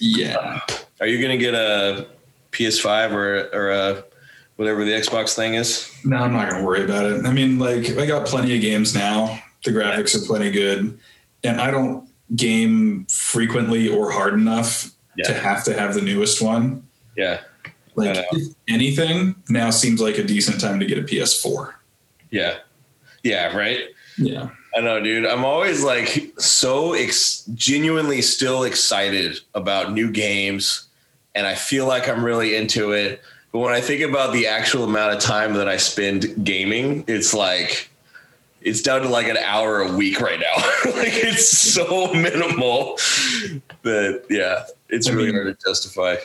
Yeah. Are you gonna get a PS5 or or a whatever the Xbox thing is? No, I'm not gonna worry about it. I mean, like I got plenty of games now. The graphics are plenty good, and I don't game frequently or hard enough Yeah. to have to have the newest one. Yeah, Like if anything, now seems like a decent time to get a PS4. yeah, yeah. Right. Yeah. I know, dude. I'm always like so ex- genuinely still excited about new games, and I feel like I'm really into it. But when I think about the actual amount of time that I spend gaming, it's like it's down to like an hour a week right now. like it's so minimal that yeah, it's I really mean- hard to justify.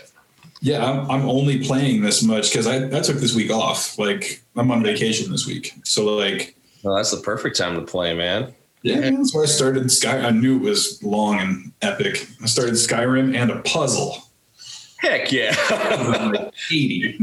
Yeah, I'm, I'm only playing this much because I, I took this week off. Like I'm on vacation this week, so like Well, that's the perfect time to play, man. yeah, that's why I started Sky. I knew it was long and epic. I started Skyrim and a puzzle. Heck yeah! Like Eighty,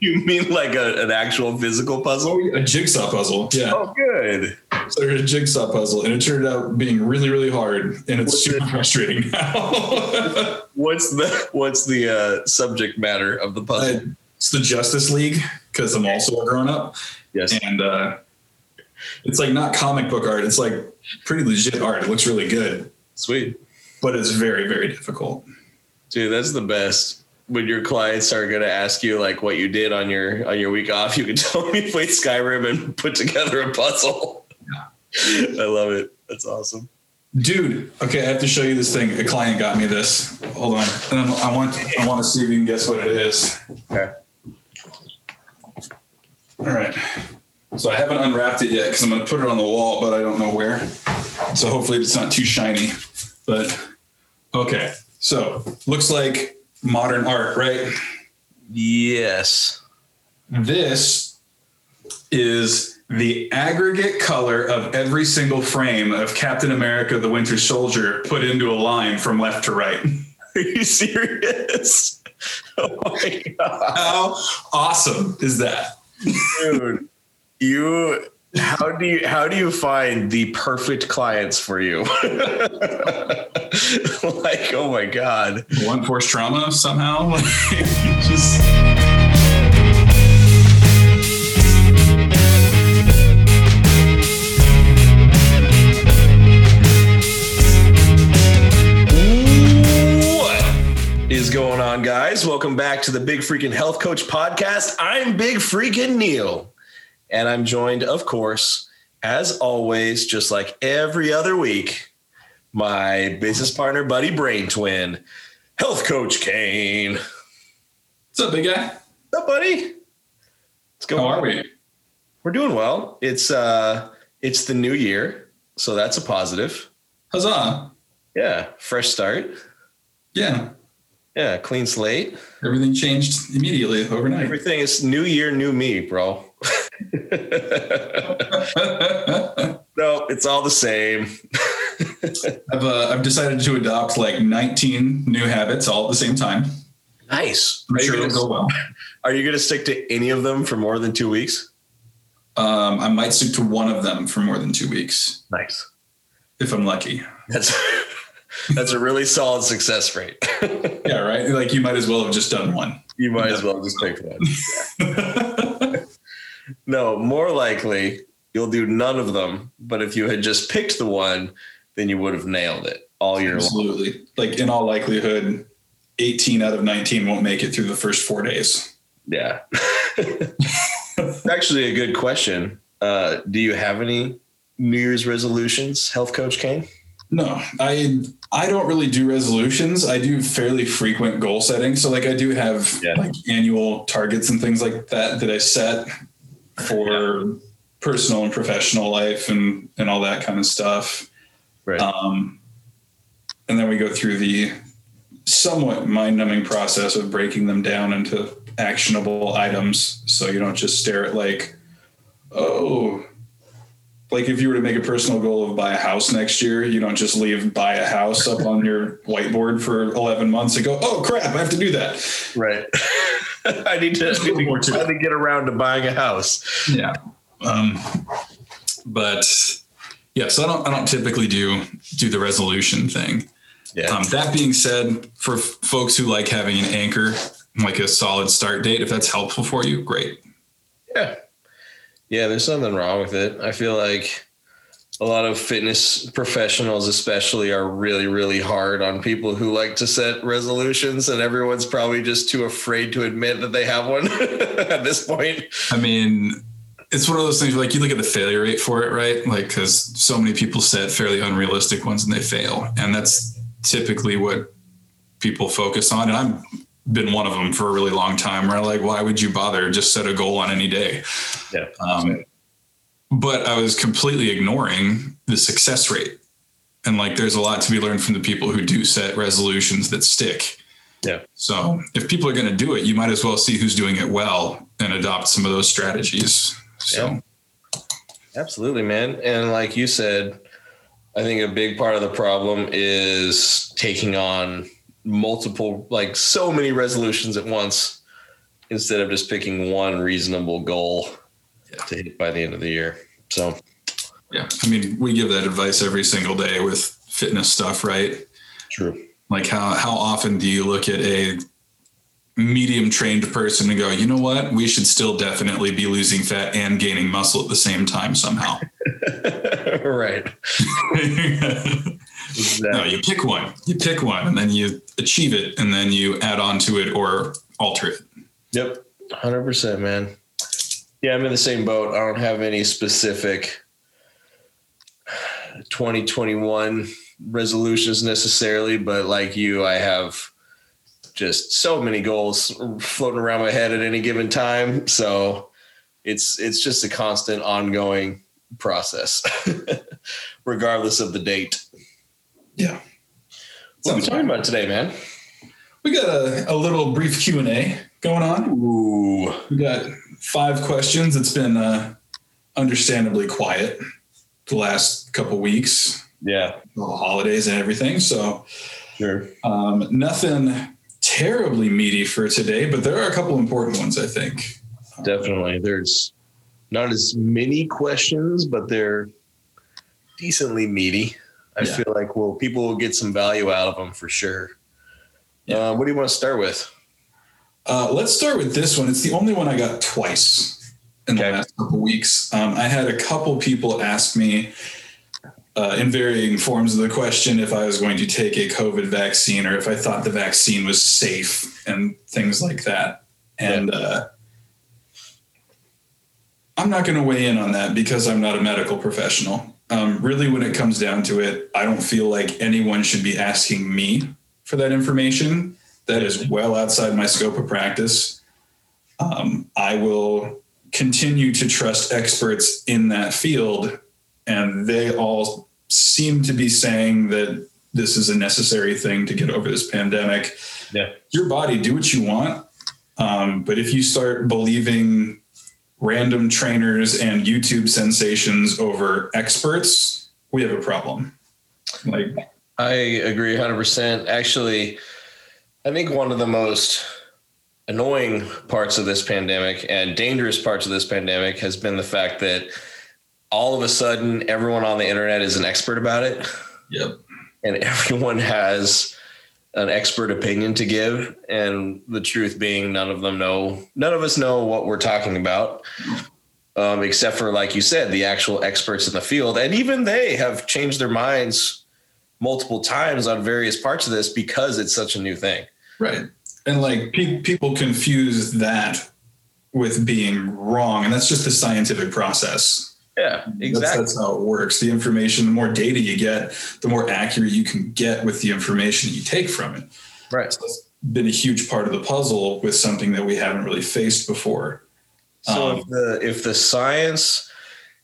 you mean like a, an actual physical puzzle? a jigsaw puzzle. Yeah, Oh, good. so there's a jigsaw puzzle, and it turned out being really really hard, and it's What's super it? frustrating now. What's the what's the uh, subject matter of the puzzle? Uh, it's the Justice League because I'm also a grown up, yes. and uh, it's like not comic book art. It's like pretty legit art. It looks really good. Sweet. but it's very very difficult Dude, that's the best. When your clients are gonna ask you like what you did on your on your week off, you can tell them you played Skyrim and put together a puzzle. Yeah. I love it. That's awesome. dude okay i have to show you this thing a client got me this hold on and I'm- i want i want to see if you can guess what it is Okay. all right so i haven't unwrapped it yet because i'm going to put it on the wall but i don't know where so hopefully it's not too shiny but okay so looks like modern art right Yes. This is the aggregate color of every single frame of Captain America the Winter Soldier put into a line from left to right. Are you serious? Oh my god. How awesome is that? Dude. You how do you how do you find the perfect clients for you? like, oh my god. One force trauma somehow? Just What is going on, guys? Welcome back to the Big Freaking Health Coach Podcast. I'm Big Freaking Neil, and I'm joined, of course, as always, just like every other week, my business partner, buddy, brain twin, Health Coach Kane. What's up, big guy? What's up, buddy? What's going How are we? We're doing well. It's uh, it's the new year, so that's a positive. Huzzah. Yeah, fresh start. Yeah. Yeah, clean slate. Everything changed immediately overnight. Everything is new year, new me, bro. no, it's all the same. I've, uh, I've decided to adopt like 19 new habits all at the same time. Nice. I'm Are you, sure it'll gonna, go well. are you gonna stick to any of them for more than two weeks? Um, I might stick to one of them for more than two weeks Nice. if I'm lucky. That's that's a really solid success rate. Yeah, right. Like you might as well have just done one. you might as well just pick one. No, more likely you'll do none of them. But if you had just picked the one, then you would have nailed it all year long. Absolutely. Like in all likelihood, 18 out of 19 won't make it through the first four days. Yeah. Actually, a good question. Uh, do you have any New Year's resolutions, Health Coach Kane? No, I I don't really do resolutions. I do fairly frequent goal setting. So like I do have Yeah. like annual targets and things like that that I set for personal and professional life and and all that kind of stuff. Right. Um, and then we go through the somewhat mind-numbing process of breaking them down into actionable items, so you don't just stare at like, oh, like if you were to make a personal goal of buy a house next year, you don't just leave buy a house up on your whiteboard for 11 months and go, oh crap, I have to do that. right. I need to, I need to to it. finally get around to buying a house. Yeah. Um, but yeah, so I don't I don't typically do do the resolution thing. Yeah. Um, that being said, for f- folks who like having an anchor, like a solid start date, if that's helpful for you, great. Yeah. Yeah, there's nothing wrong with it. I feel like a lot of fitness professionals, especially, are really, really hard on people who like to set resolutions, and everyone's probably just too afraid to admit that they have one at this point. I mean, it's one of those things where, like you look at the failure rate for it, right? Like, because so many people set fairly unrealistic ones and they fail, and that's typically what people focus on. And I've been one of them for a really long time. Where I'm like, why would you bother? Just set a goal on any day. Yeah. Um, but I was completely ignoring the success rate. And like, there's a lot to be learned from the people who do set resolutions that stick. Yeah. So if people are going to do it, you might as well see who's doing it well and adopt some of those strategies. So, Yeah. Absolutely, man. And like you said, I think a big part of the problem is taking on multiple, like so many resolutions at once instead of just picking one reasonable goal. To hit by the end of the year. So, yeah, I mean, we give that advice every single day with fitness stuff, right? true. Like how how often do you look at a medium trained person and go, you know what, we should still definitely be losing fat and gaining muscle at the same time somehow. right. no, you pick one, you pick one, and then you achieve it, and then you add on to it or alter it. Yep. 100%, man. Yeah, I'm in the same boat. I don't have any specific 2021 resolutions necessarily, but like you, I have just so many goals floating around my head at any given time. So it's it's just a constant ongoing process, regardless of the date. Yeah. What are we talking about today, man? We got a, a little brief Q and A going on. Ooh. We got five questions. It's been uh, understandably quiet the last couple weeks, Yeah, the holidays and everything. So sure. um, nothing terribly meaty for today, but there are a couple important ones, I think. Definitely. There's not as many questions, but they're decently meaty. I Yeah. feel like well, people will get some value out of them for sure. Yeah. Uh, what do you want to start with? Uh, let's start with this one. It's the only one I got twice in Okay. the last couple weeks. Um, I had a couple people ask me uh, in varying forms of the question if I was going to take a COVID vaccine or if I thought the vaccine was safe and things like that. And uh, I'm not going to weigh in on that because I'm not a medical professional. Um, really, when it comes down to it, I don't feel like anyone should be asking me for that information. That is well outside my scope of practice. Um, I will continue to trust experts in that field, and they all seem to be saying that this is a necessary thing to get over this pandemic. Yeah. Your body, do what you want. Um, but if you start believing random trainers and YouTube sensations over experts, we have a problem. Like, I agree 100%. Actually, I think one of the most annoying parts of this pandemic and dangerous parts of this pandemic has been the fact that all of a sudden everyone on the internet is an expert about it. yep. and everyone has an expert opinion to give and the truth being none of them know none of us know what we're talking about um, except for like you said the actual experts in the field and even they have changed their minds multiple times on various parts of this because it's such a new thing Right. And like pe- people confuse that with being wrong. And that's just the scientific process. yeah That's, exactly that's how it works. The information, the more data you get, the more accurate you can get with the information you take from it. right So that's been a huge part of the puzzle with something that we haven't really faced before. So Um, if the if the science,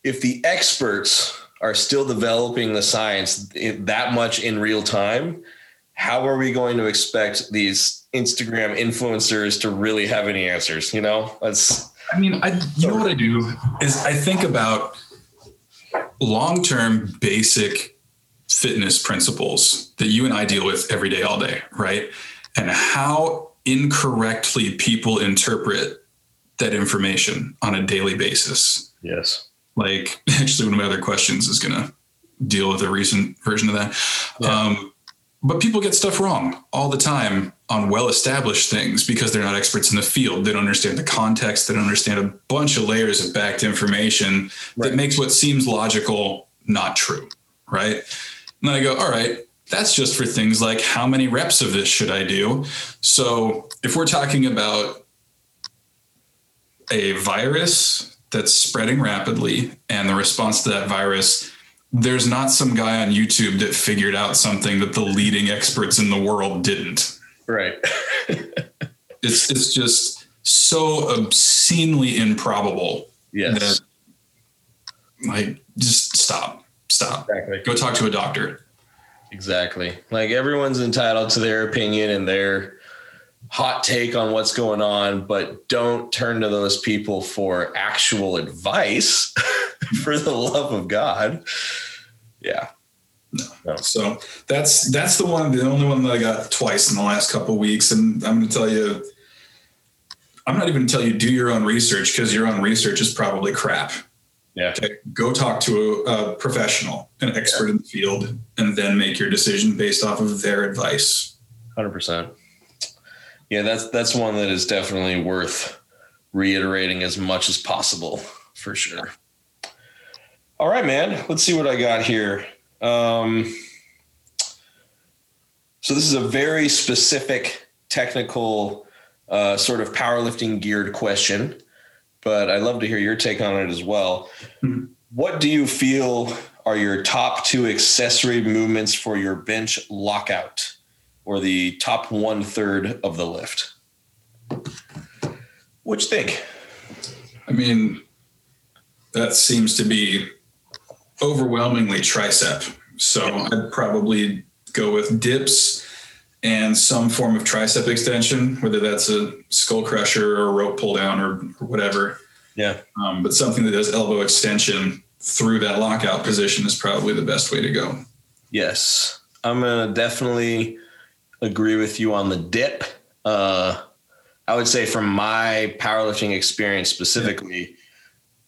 if the experts are still developing the science that much in real time, how are we going to expect these Instagram influencers to really have any answers? You know, that's I mean, I you know what I do is I think about long-term basic fitness principles that you and I deal with every day all day, right? And how incorrectly people interpret that information on a daily basis. yes, Like actually one of my other questions is going to deal with a recent version of that. Yeah. Um but people get stuff wrong all the time on well established things because they're not experts in the field. They don't understand the context, they don't understand a bunch of layers of backed information Right. that makes what seems logical not true. Right. And then I go, all right, that's just for things like how many reps of this should I do? So if we're talking about a virus that's spreading rapidly and the response to that virus, there's not some guy on YouTube that figured out something that the leading experts in the world didn't. Right. It's it's just so obscenely improbable yes. that like just stop. Stop. Exactly. Go talk to a doctor. Exactly. Like everyone's entitled to their opinion and their hot take on what's going on, but don't turn to those people for actual advice for the love of God. Yeah. So that's that's the one, the only one that I got twice in the last couple of weeks. And I'm going to tell you, I'm not even going to tell you do your own research because your own research is probably crap. Yeah. Okay, go talk to a, a professional, an expert in the field, and then make your decision based off of their advice. Hundred percent. Yeah, that's that's one that is definitely worth reiterating as much as possible for sure. All right, man. Let's see what I got here. Um, so this is a very specific technical uh, sort of powerlifting geared question, but I'd love to hear your take on it as well. Mhm. What do you feel are your top two accessory movements for your bench lockout? Or the top one third of the lift. What you think? I mean, that seems to be overwhelmingly tricep. So I'd probably go with dips and some form of tricep extension, whether that's a skull crusher or a rope pull down or, or whatever. Yeah. Um, but something that does elbow extension through that lockout position is probably the best way to go. Yes, I'm gonna definitely agree with you on the dip. Uh, I would say from my powerlifting experience specifically,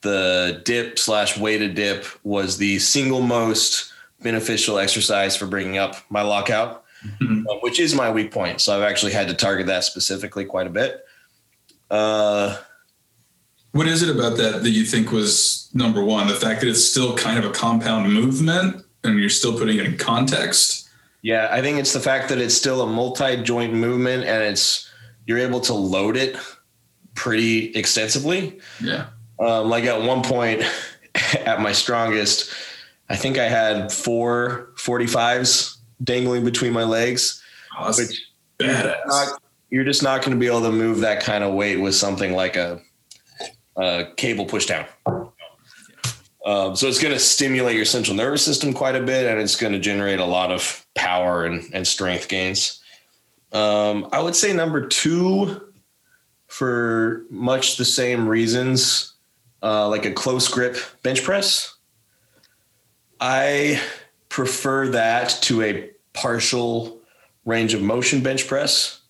the dip slash weighted dip was the single most beneficial exercise for bringing up my lockout, Mhm. uh, which is my weak point. So I've actually had to target that specifically quite a bit. Uh, What is it about that that you think was number one? The fact that it's still kind of a compound movement and you're still putting it in context. Yeah, I think it's the fact that it's still a multi-joint movement and it's you're able to load it pretty extensively. Yeah. Um, like at one point at my strongest, I think I had four 45s dangling between my legs. Oh, Which badass. Not- you're just not going to be able to move that kind of weight with something like a, a cable push Um, so it's going to stimulate your central nervous system quite a bit, and it's going to generate a lot of power and, and strength gains. Um, I would say number two, for much the same reasons, uh, like a close grip bench press. I prefer that to a partial range of motion bench press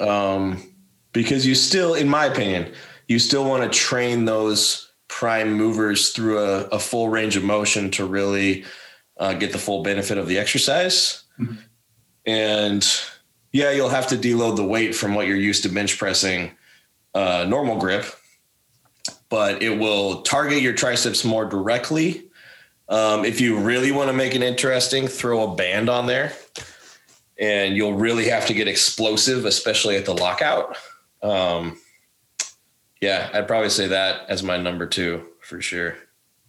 um, because you still, in my opinion, you still want to train those prime movers through a, a full range of motion to really uh, get the full benefit of the exercise. Mhm. And yeah, you'll have to deload the weight from what you're used to bench pressing uh, normal grip, but it will target your triceps more directly. Um, if you really want to make it interesting, throw a band on there and you'll really have to get explosive, especially at the lockout. Um, yeah, I'd probably say that as my number two for sure.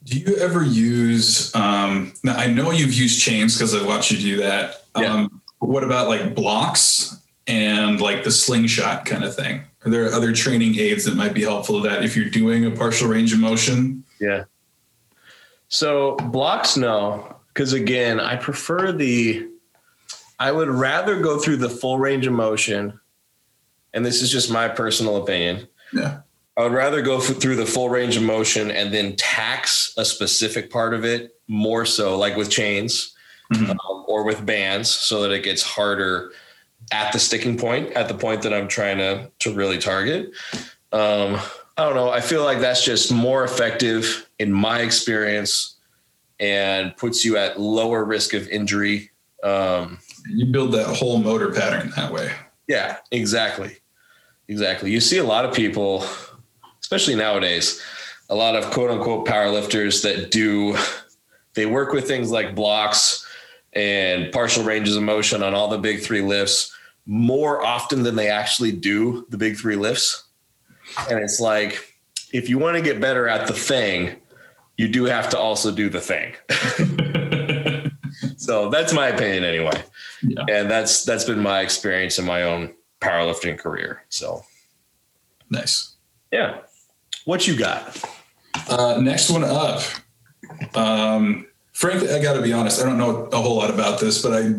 Do you ever use? Um, now I know you've used chains because I watched you do that. Yeah. Um, what about like blocks and like the slingshot kind of thing? Are there other training aids that might be helpful to that if you're doing a partial range of motion? Yeah. So blocks, no, because again, I prefer the. I would rather go through the full range of motion, and this is just my personal opinion. Yeah. I would rather go f- through the full range of motion and then tax a specific part of it more so, like with chains Mhm. um, or with bands, so that it gets harder at the sticking point, at the point that I'm trying to to really target. Um, I don't know. I feel like that's just more effective in my experience and puts you at lower risk of injury Um, You build that whole motor pattern that way. yeah, exactly. Exactly. You see a lot of people, especially nowadays, a lot of quote unquote powerlifters that do, they work with things like blocks and partial ranges of motion on all the big three lifts more often than they actually do the big three lifts. And it's like, if you want to get better at the thing, you do have to also do the thing. so that's my opinion anyway. Yeah. And that's that's been my experience in my own powerlifting career. So Nice. yeah. What you got? Uh, next one up. Um, frankly, I got to be honest. I don't know a whole lot about this, but I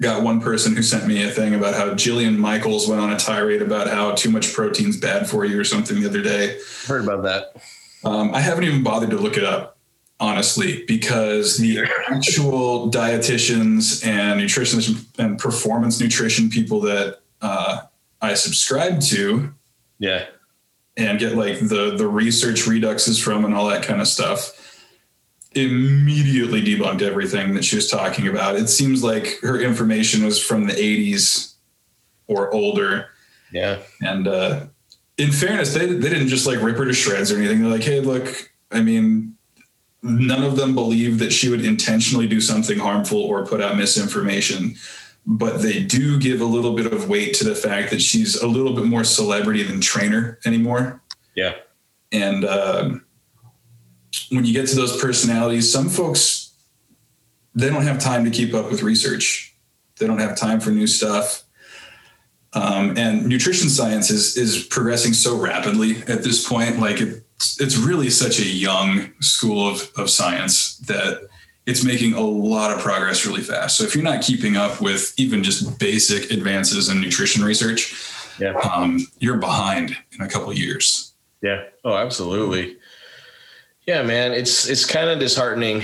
got one person who sent me a thing about how Jillian Michaels went on a tirade about how too much protein's bad for you or something the other day. Heard about that. Um, I haven't even bothered to look it up, honestly, because the actual dietitians and nutritionists and performance nutrition people that uh, I subscribe to Yeah. And get like the the research reduxes from and all that kind of stuff immediately debunked everything that she was talking about. It seems like her information was from the 80s or older. Yeah. and uh in fairness they, they didn't just like rip her to shreds or anything. They're like hey look i mean none of them believe that she would intentionally do something harmful or put out misinformation but they do give a little bit of weight to the fact that she's a little bit more celebrity than trainer anymore. Yeah. and um, when you get to those personalities some folks they don't have time to keep up with research. They don't have time for new stuff. Um, and nutrition science is is progressing so rapidly at this point. Like it's it's really such a young school of, of science that it's making a lot of progress really fast so if you're not keeping up with even just basic advances in nutrition research Yeah. um, you're behind in a couple of years Yeah. Oh, absolutely. Yeah, man. It's it's kind of disheartening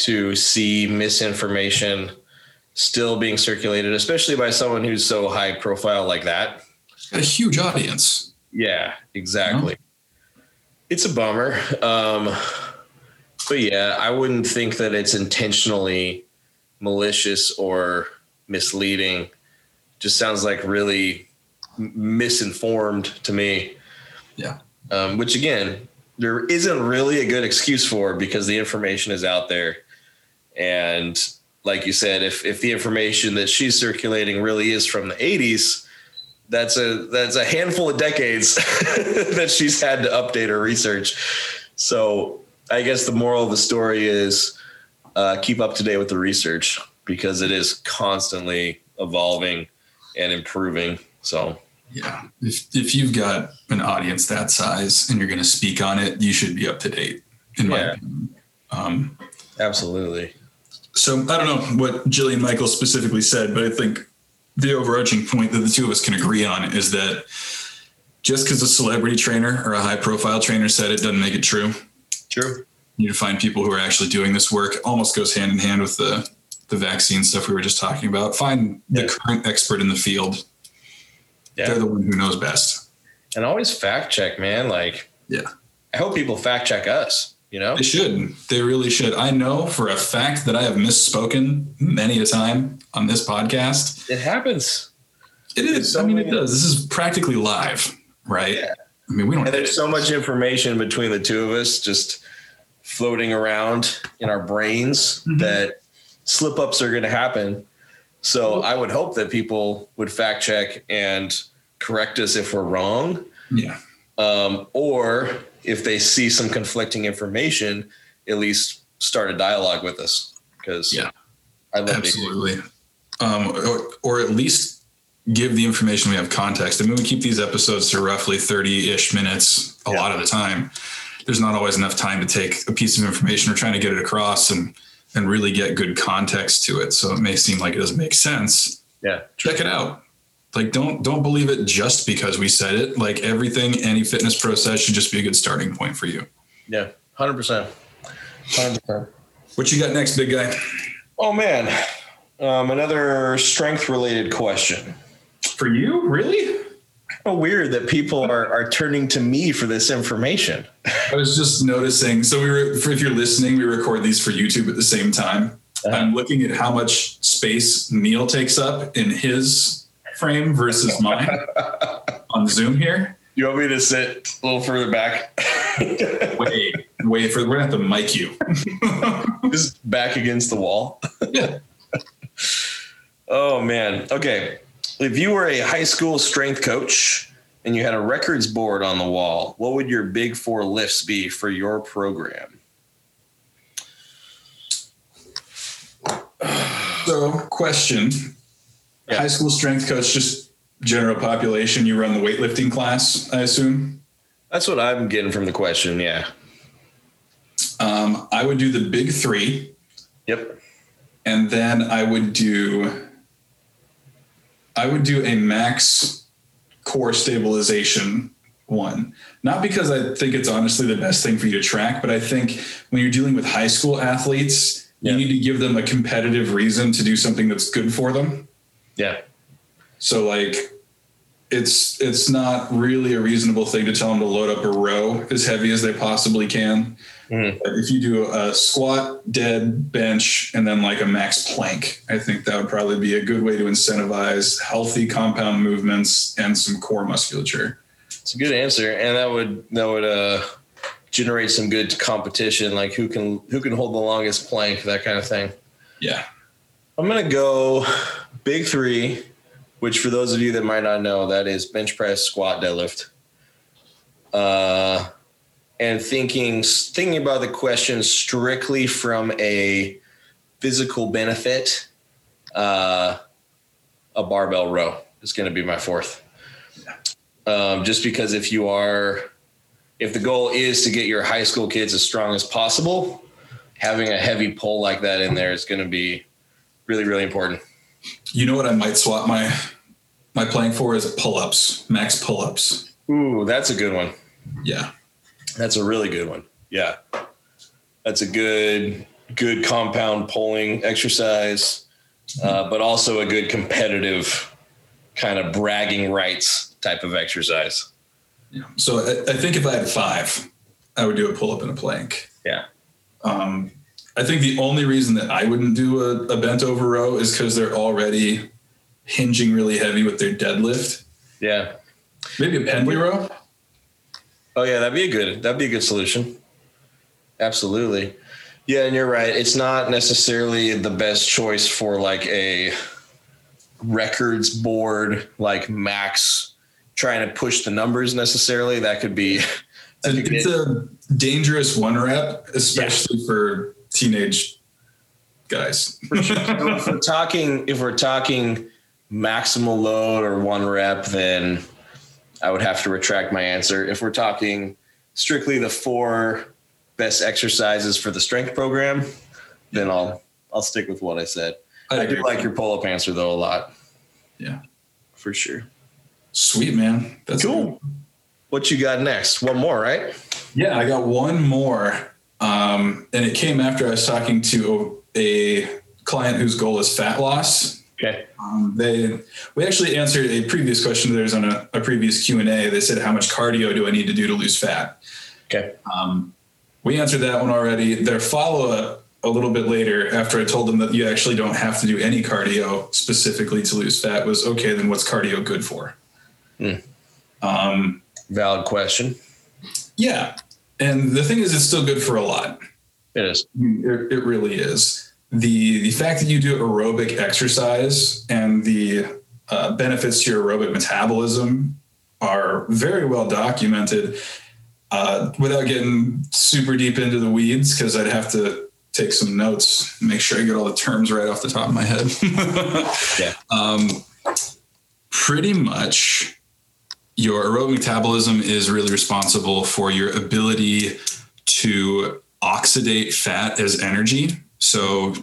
to see misinformation still being circulated, especially by someone who's so high profile like that. got a huge audience Yeah, exactly. It's a bummer. Um, but yeah, I wouldn't think that it's intentionally malicious or misleading. Just sounds like really misinformed to me. Yeah. Um, which again, there isn't really a good excuse for because the information is out there. And like you said, if if the information that she's circulating really is from the 80s, that's a that's a handful of decades that she's had to update her research. So I guess the moral of the story is uh, keep up to date with the research because it is constantly evolving and improving. So Yeah. If if you've got an audience that size and you're going to speak on it, you should be up to date. In my Yeah. opinion. Um, absolutely. so I don't know what Jillian Michaels specifically said, but I think the overarching point that the two of us can agree on is that just because a celebrity trainer or a high profile trainer said it doesn't make it true. True. You need to find people who are actually doing this work. It almost goes hand in hand with the the vaccine stuff we were just talking about. Find the current expert in the field. Yeah. They're the one who knows best. And always fact check, man. Like, Yeah. I hope people fact check us, you know? They should. They really should. I know for a fact that I have misspoken many a time on this podcast. It happens. It is. so I mean, it does. This is practically live, right? Yeah. I mean, we don't. And there's so much information between the two of us just floating around in our brains Mhm. that slip ups are going to happen. So I would hope that people would fact check and correct us if we're wrong. Yeah. Um, or if they see some conflicting information, at least start a dialogue with us. Because Yeah. I love. Absolutely. Um, or, or at least give the information we have context. I mean, we keep these episodes to roughly 30 ish minutes a Yeah. lot of the time. There's not always enough time to take a piece of information or trying to get it across and, and really get good context to it. So it may seem like it doesn't make sense. Yeah. Check it out. Like don't don't believe it just because we said it. Like everything any fitness pro says should just be a good starting point for you. Yeah. 100%. 100%. What you got next, big guy? Oh, man. Um, another strength related question. For you? Really? How weird that people are, are turning to me for this information. I was just noticing. So we were, if you're listening, we record these for YouTube at the same time. Uh-huh. I'm looking at how much space Neil takes up in his frame versus mine on Zoom here. You want me to sit a little further back? Way, way further. We're gonna have to mic you. Just back against the wall. yeah. Oh man. Okay. If you were a high school strength coach and you had a records board on the wall, what would your big four lifts be for your program? So, question: Yeah. High school strength coach, just general population. You run the weightlifting class, I assume. That's what I'm getting from the question. Yeah. Um, I would do the big three, Yep. and then I would do. I would do a max core stabilization one. Not because I think it's honestly the best thing for you to track, but I think when you're dealing with high school athletes, Yeah. you need to give them a competitive reason to do something that's good for them. Yeah. So like it's it's not really a reasonable thing to tell them to load up a row as heavy as they possibly can. Mhm. If you do a squat, dead, bench, and then like a max plank, I think that would probably be a good way to incentivize healthy compound movements and some core musculature. It's a good answer, and that would that would uh, generate some good competition, like who can who can hold the longest plank, that kind of thing. Yeah. I'm gonna go big three, which for those of you that might not know, that is bench press, squat, deadlift. Uh, and thinking thinking about the question strictly from a physical benefit, uh, a barbell row is going to be my fourth. Um, just because if you are, if the goal is to get your high school kids as strong as possible, having a heavy pull like that in there is going to be really really important You know what I might swap my my playing for is pull-ups, max pull-ups. ooh that's a good one Yeah. That's a really good one yeah that's a good good compound pulling exercise uh, but also a good competitive kind of bragging rights type of exercise Yeah. So I, I think if I had five, I would do a pull up and a plank. Yeah. Um, I think the only reason that I wouldn't do a, a bent over row is because they're already hinging really heavy with their deadlift. yeah Maybe a pendlay row. Oh yeah that'd be a good that'd be a good solution. Absolutely. Yeah and you're right. It's not necessarily the best choice for like a records board like max trying to push the numbers necessarily. That could be that could It's a dangerous one rep, especially for teenage guys. if we're talking if we're talking maximal load or one rep then i would have to retract my answer if we're talking strictly the four best exercises for the strength program then i'll i'll stick with what i said i, agree. do like your pull-up answer though a lot Yeah. for sure Sweet man. That's Cool. what you got next one more right Yeah, I got one more. Um, and it came after I was talking to a client whose goal is fat loss. Okay Um, they we actually answered a previous question of theirs on a, a previous Q and A. They said, "How much cardio do I need to do to lose fat?" okay Um, we answered that one already. Their follow up a little bit later, after I told them that you actually don't have to do any cardio specifically to lose fat, was okay. Then what's cardio good for? Hmm. Um, valid question yeah, and the thing is, it's still good for a lot. it is It, it really is. The the fact that you do aerobic exercise and the uh, benefits to your aerobic metabolism are very well documented. Uh, without getting super deep into the weeds, because I'd have to take some notes, make sure I get all the terms right off the top of my head. Yeah. Um, pretty much, your aerobic metabolism is really responsible for your ability to oxidate fat as energy. So,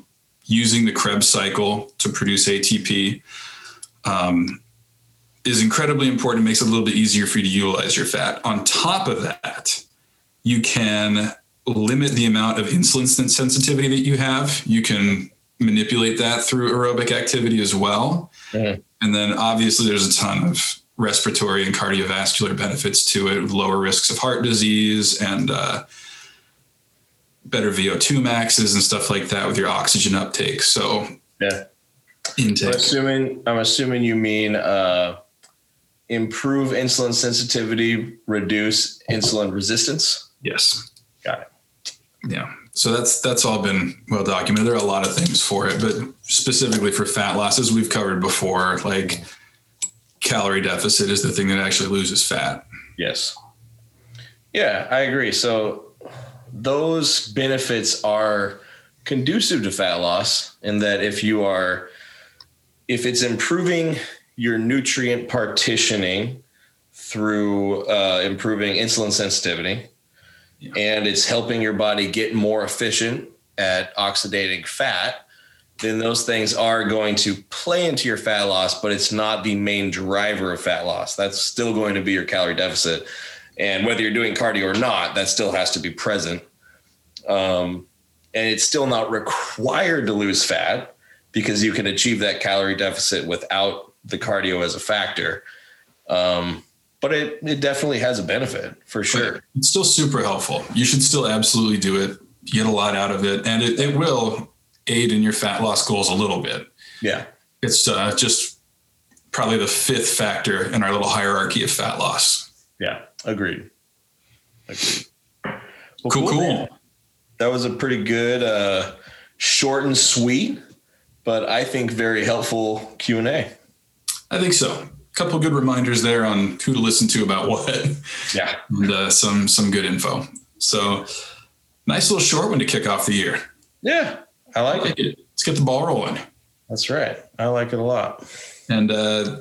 using the Krebs cycle to produce ATP um, is incredibly important. It makes it a little bit easier for you to utilize your fat. On top of that, you can limit the amount of insulin sensitivity that you have. You can manipulate that through aerobic activity as well. Mhm. And then obviously, there's a ton of respiratory and cardiovascular benefits to it, lower risks of heart disease and uh, better VO2 maxes and stuff like that with your oxygen uptake. So Yeah. intake. I'm assuming I'm assuming you mean uh, improve insulin sensitivity, reduce insulin resistance. Yes. Got it. Yeah. So that's that's all been well documented. There are a lot of things for it, but specifically for fat loss, as we've covered before, like calorie deficit is the thing that actually loses fat. Yes. Yeah, I agree. So those benefits are conducive to fat loss in that if you are if it's improving your nutrient partitioning through uh, improving insulin sensitivity yeah. and it's helping your body get more efficient at oxidating fat then those things are going to play into your fat loss but it's not the main driver of fat loss that's still going to be your calorie deficit and whether you're doing cardio or not that still has to be present um, and it's still not required to lose fat because you can achieve that calorie deficit without the cardio as a factor. Um, but it, it definitely has a benefit for sure. It's still super helpful. You should still absolutely do it. You get a lot out of it, and it, it will aid in your fat loss goals a little bit. Yeah. It's uh, just probably the fifth factor in our little hierarchy of fat loss. Yeah. Agreed. Agreed. Well, cool, cool. cool. That was a pretty good, uh, short and sweet, but I think very helpful Q and A. I think so. A couple good reminders there on who to listen to about what. Yeah, and uh, some some good info. So nice little short one to kick off the year. Yeah, I like, I like it. it. Let's get the ball rolling. That's right. I like it a lot. And uh,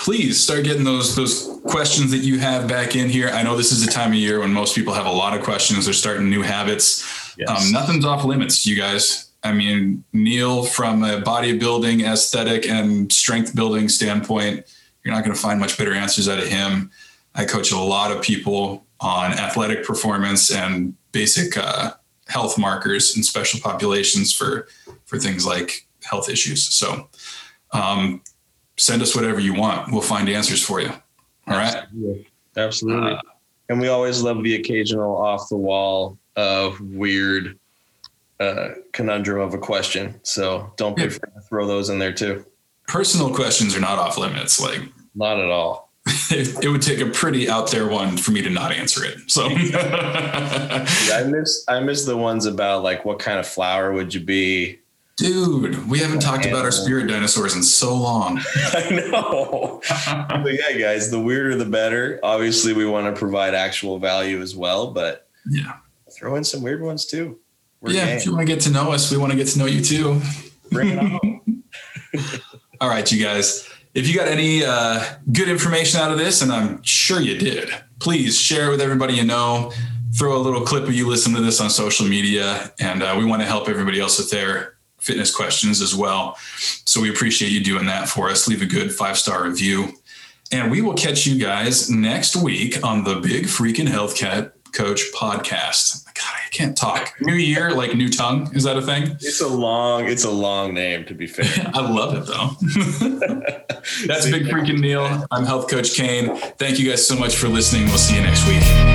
please start getting those those questions that you have back in here. I know this is the time of year when most people have a lot of questions. They're starting new habits. Yes. Um, nothing's off limits, you guys. I mean, Neil, from a bodybuilding, aesthetic, and strength building standpoint, you're not going to find much better answers out of him. I coach a lot of people on athletic performance and basic uh, health markers in special populations for for things like health issues. So, um, send us whatever you want. We'll find answers for you. All right. Absolutely. Absolutely. Uh, and we always love the occasional off the wall, uh, weird uh, conundrum of a question. So don't be afraid to throw those in there too. Personal questions are not off limits. Like not at all. it, it, would take a pretty out there one for me to not answer it. So I miss I miss the ones about like what kind of flower would you be? Dude, we haven't talked about our spirit dinosaurs in so long. I know. but yeah, guys, the weirder the better. Obviously, we want to provide actual value as well, but yeah, throw in some weird ones too. We're yeah, game. if you want to get to know us, we want to get to know you too. Bring it on. All right, you guys. If you got any uh, good information out of this, and I'm sure you did, please share it with everybody you know. Throw a little clip of you listening to this on social media, and uh, we want to help everybody else with their fitness questions as well. So we appreciate you doing that for us. Leave a good five star review. And we will catch you guys next week on the Big Freaking Health Cat Coach podcast. God, I can't talk. New year, like new tongue. Is that a thing? It's a long, it's a long name to be fair. I love it though. That's Big Freaking Neil. I'm Health Coach Kane. Thank you guys so much for listening. We'll see you next week.